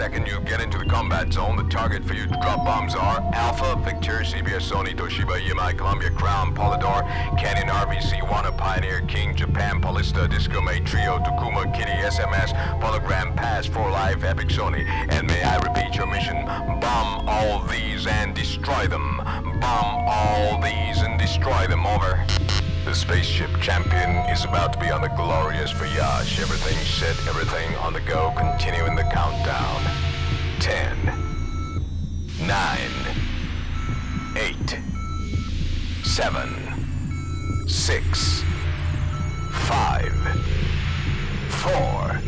second you get into the combat zone, the target for you to drop bombs are Alpha, Victor, CBS, Sony, Toshiba, EMI, Columbia, Crown, Polydor, Canyon, RVC, Wana, Pioneer, King, Japan, Polista, Disco, May, Trio, Takuma, Kitty, SMS, Polygram, Pass, For Life, Epic, Sony. And may I repeat your mission? Bomb all these and destroy them. Bomb all these and destroy them. Over. The spaceship champion is about to be on a glorious voyage. Everything set, everything on the go, continuing the countdown. 10, 9, 8, 7, 6, 5, 4,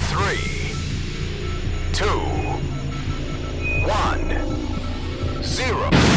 3, 2, 1, 0.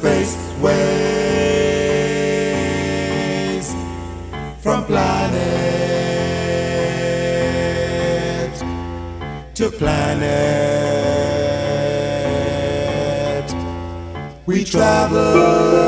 The space ways from planet to planet. We travel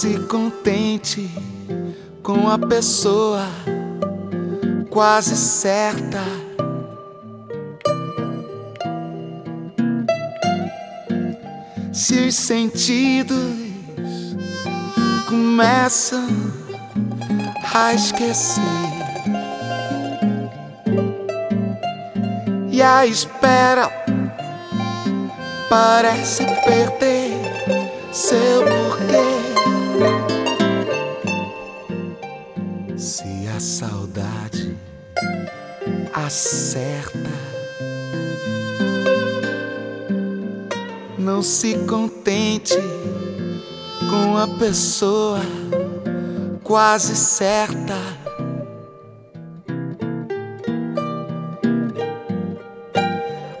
Se contente com a pessoa quase certa. Se os sentidos começam a esquecer. E a espera parece perder seu porquê. Acerta, não se contente com a pessoa quase certa.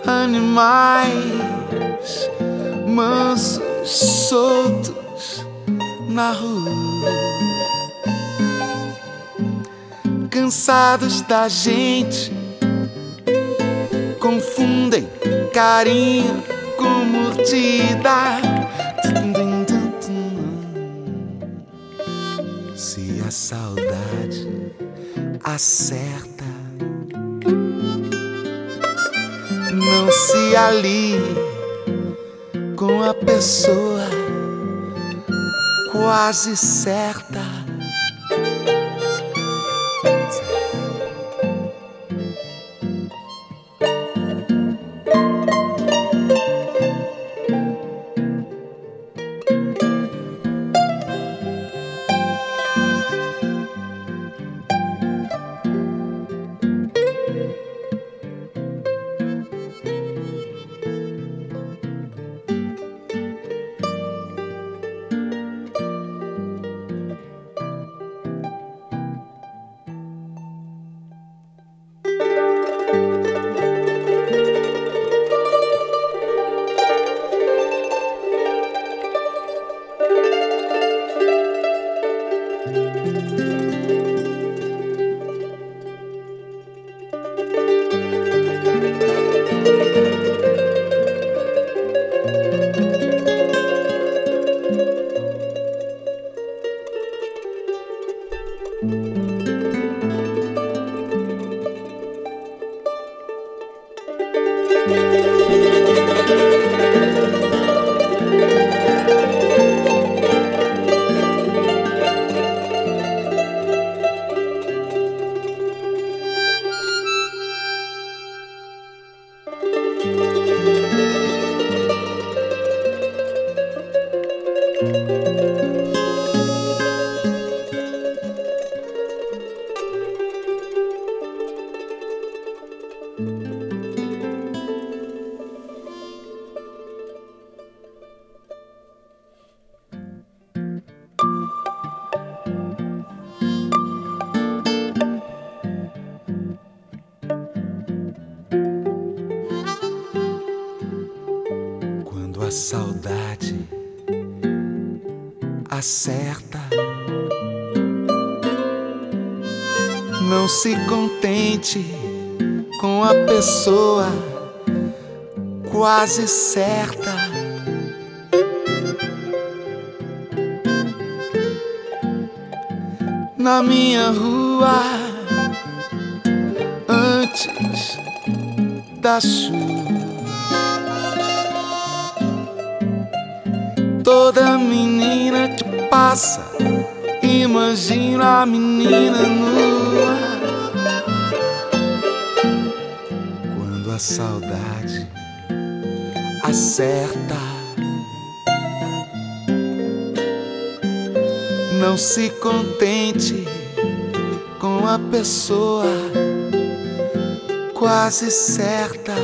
Animais mansos, soltos na rua, cansados da gente, confundem carinho com mordida. Se a saudade acerta, não se alie com a pessoa quase certa. Com a pessoa quase certa. Na minha rua, antes da chuva. Toda menina que passa, imagina a menina nua. Saudade acerta, não se contente com a pessoa quase certa.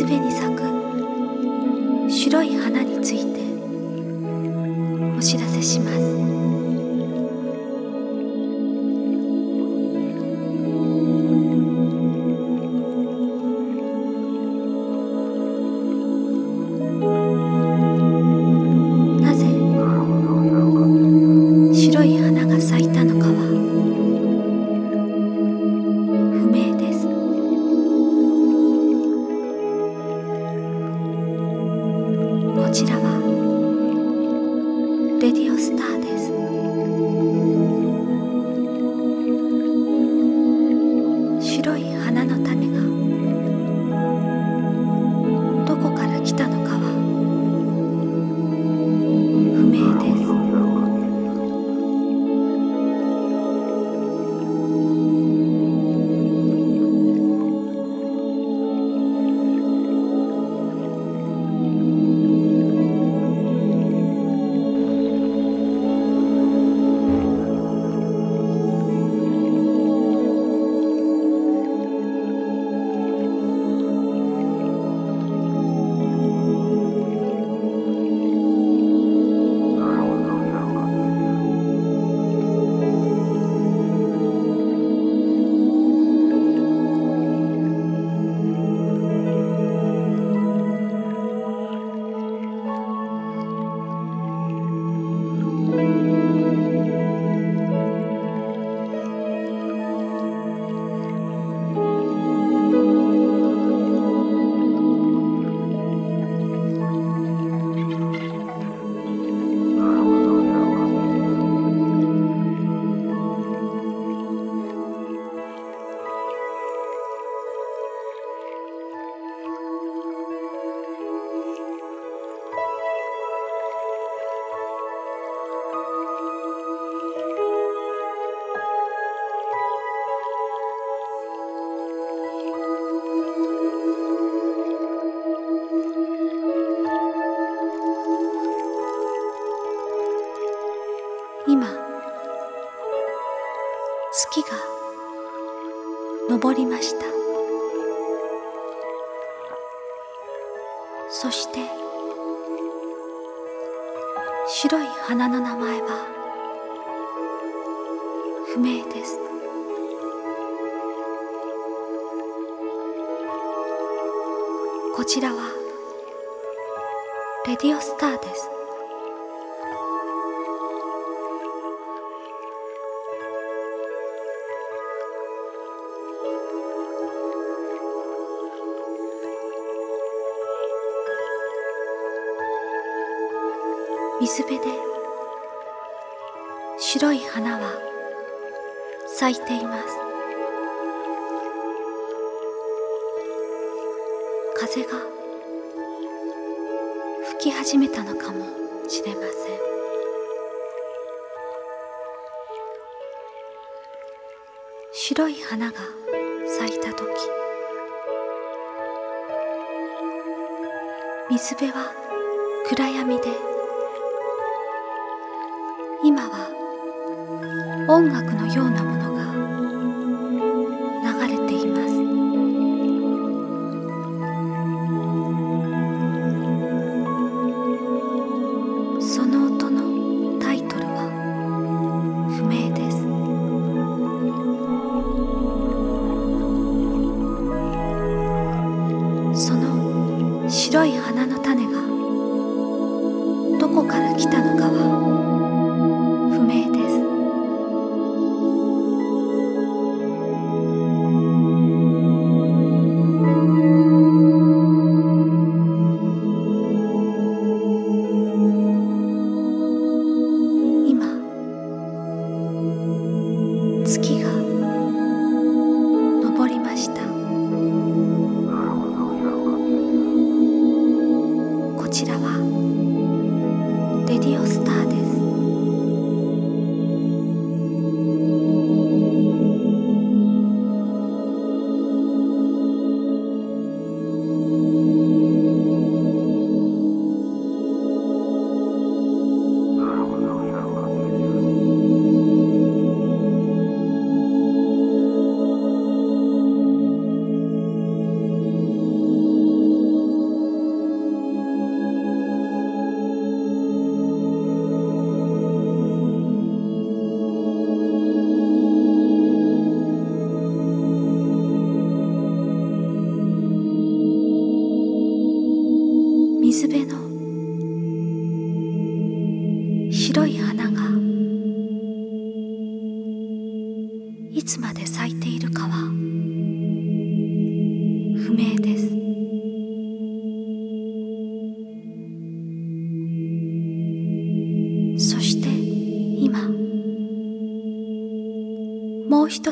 水辺に咲く白い花は咲いています。風が吹き始めたのかもしれません。白い花が咲いた時水辺は暗闇で今は音楽のようなものが流れています。その音のタイトルは不明です。その白い花の種がどこから来たのか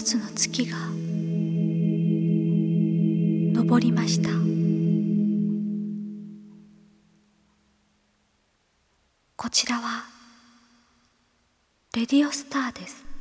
つの月が昇りました。こちらはレディオスターです「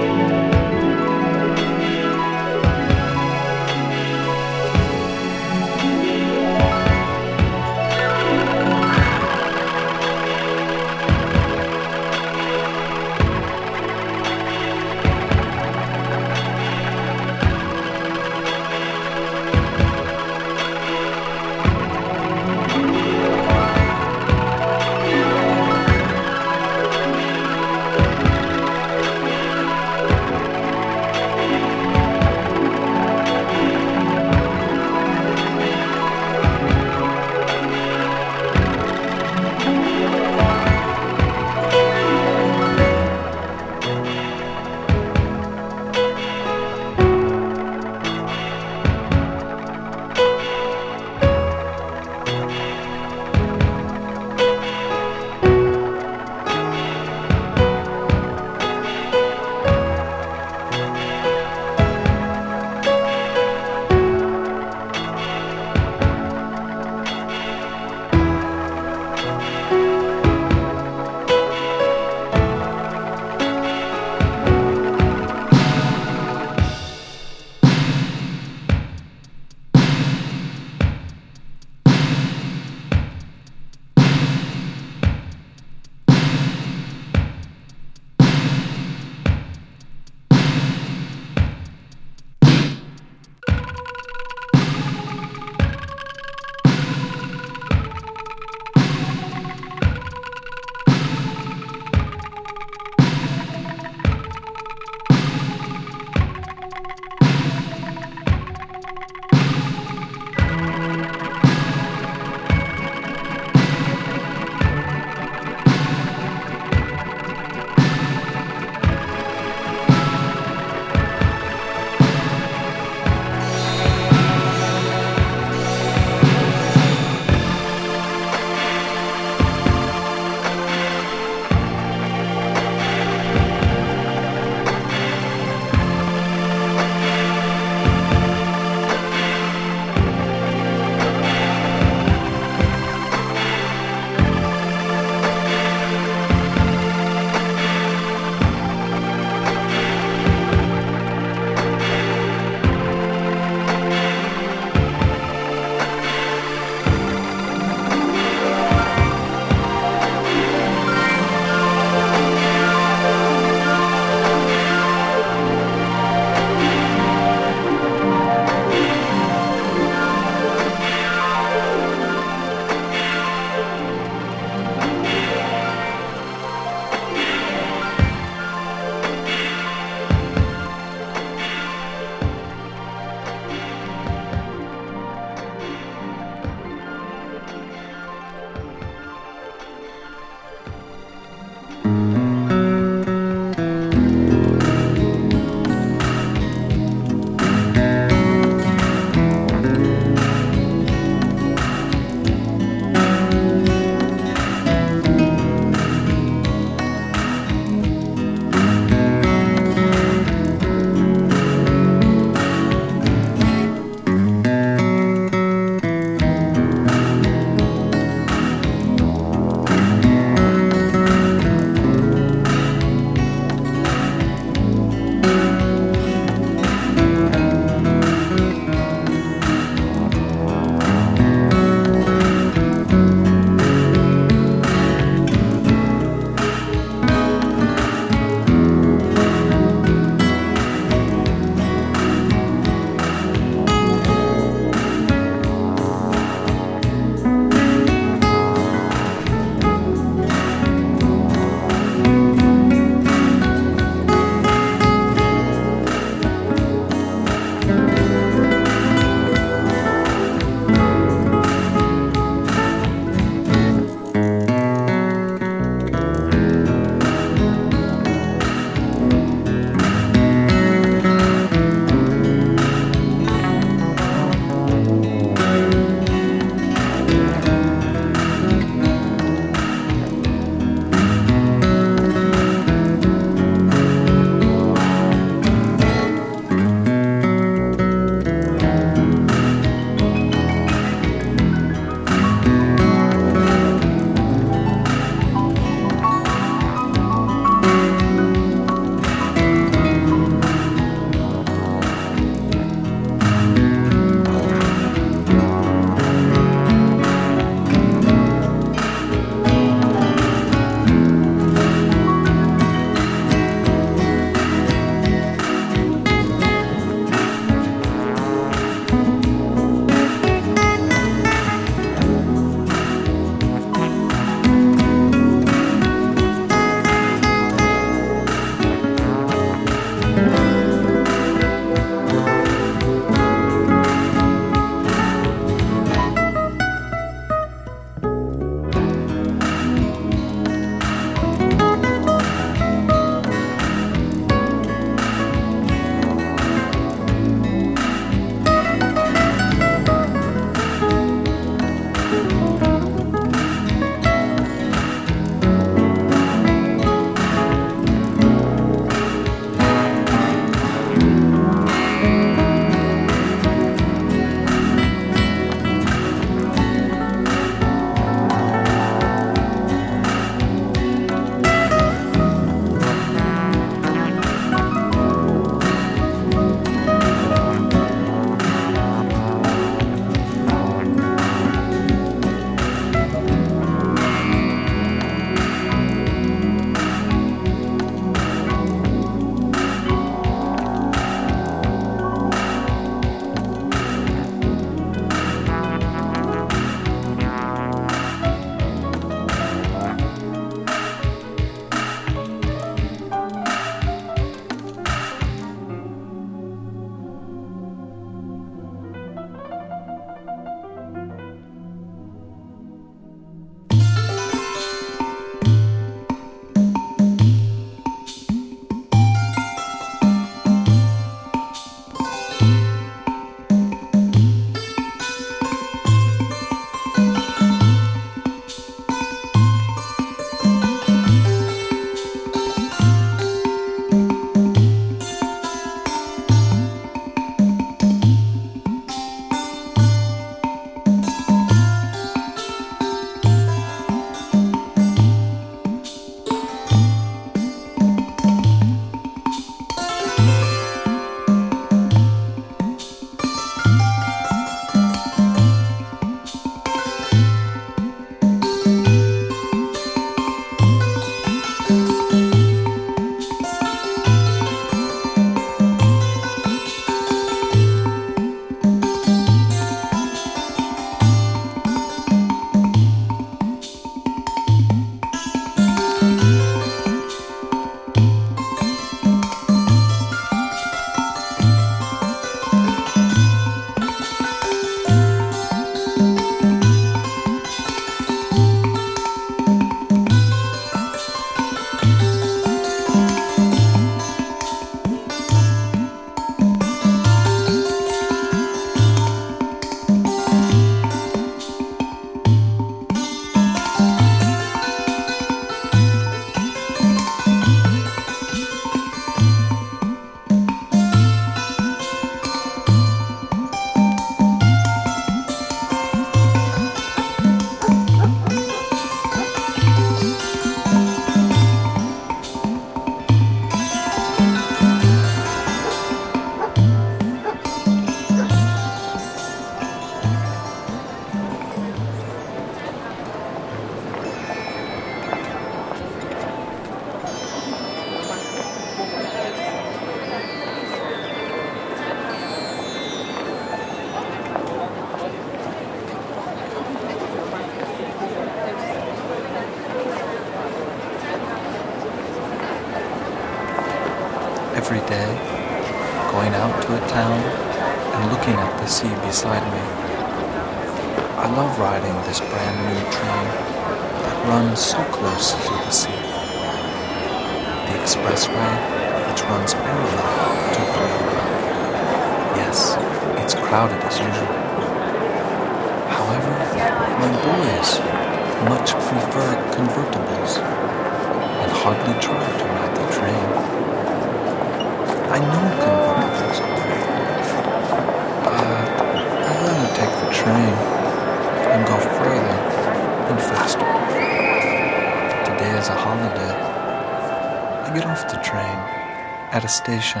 station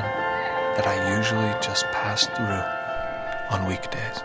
that I usually just pass through on weekdays.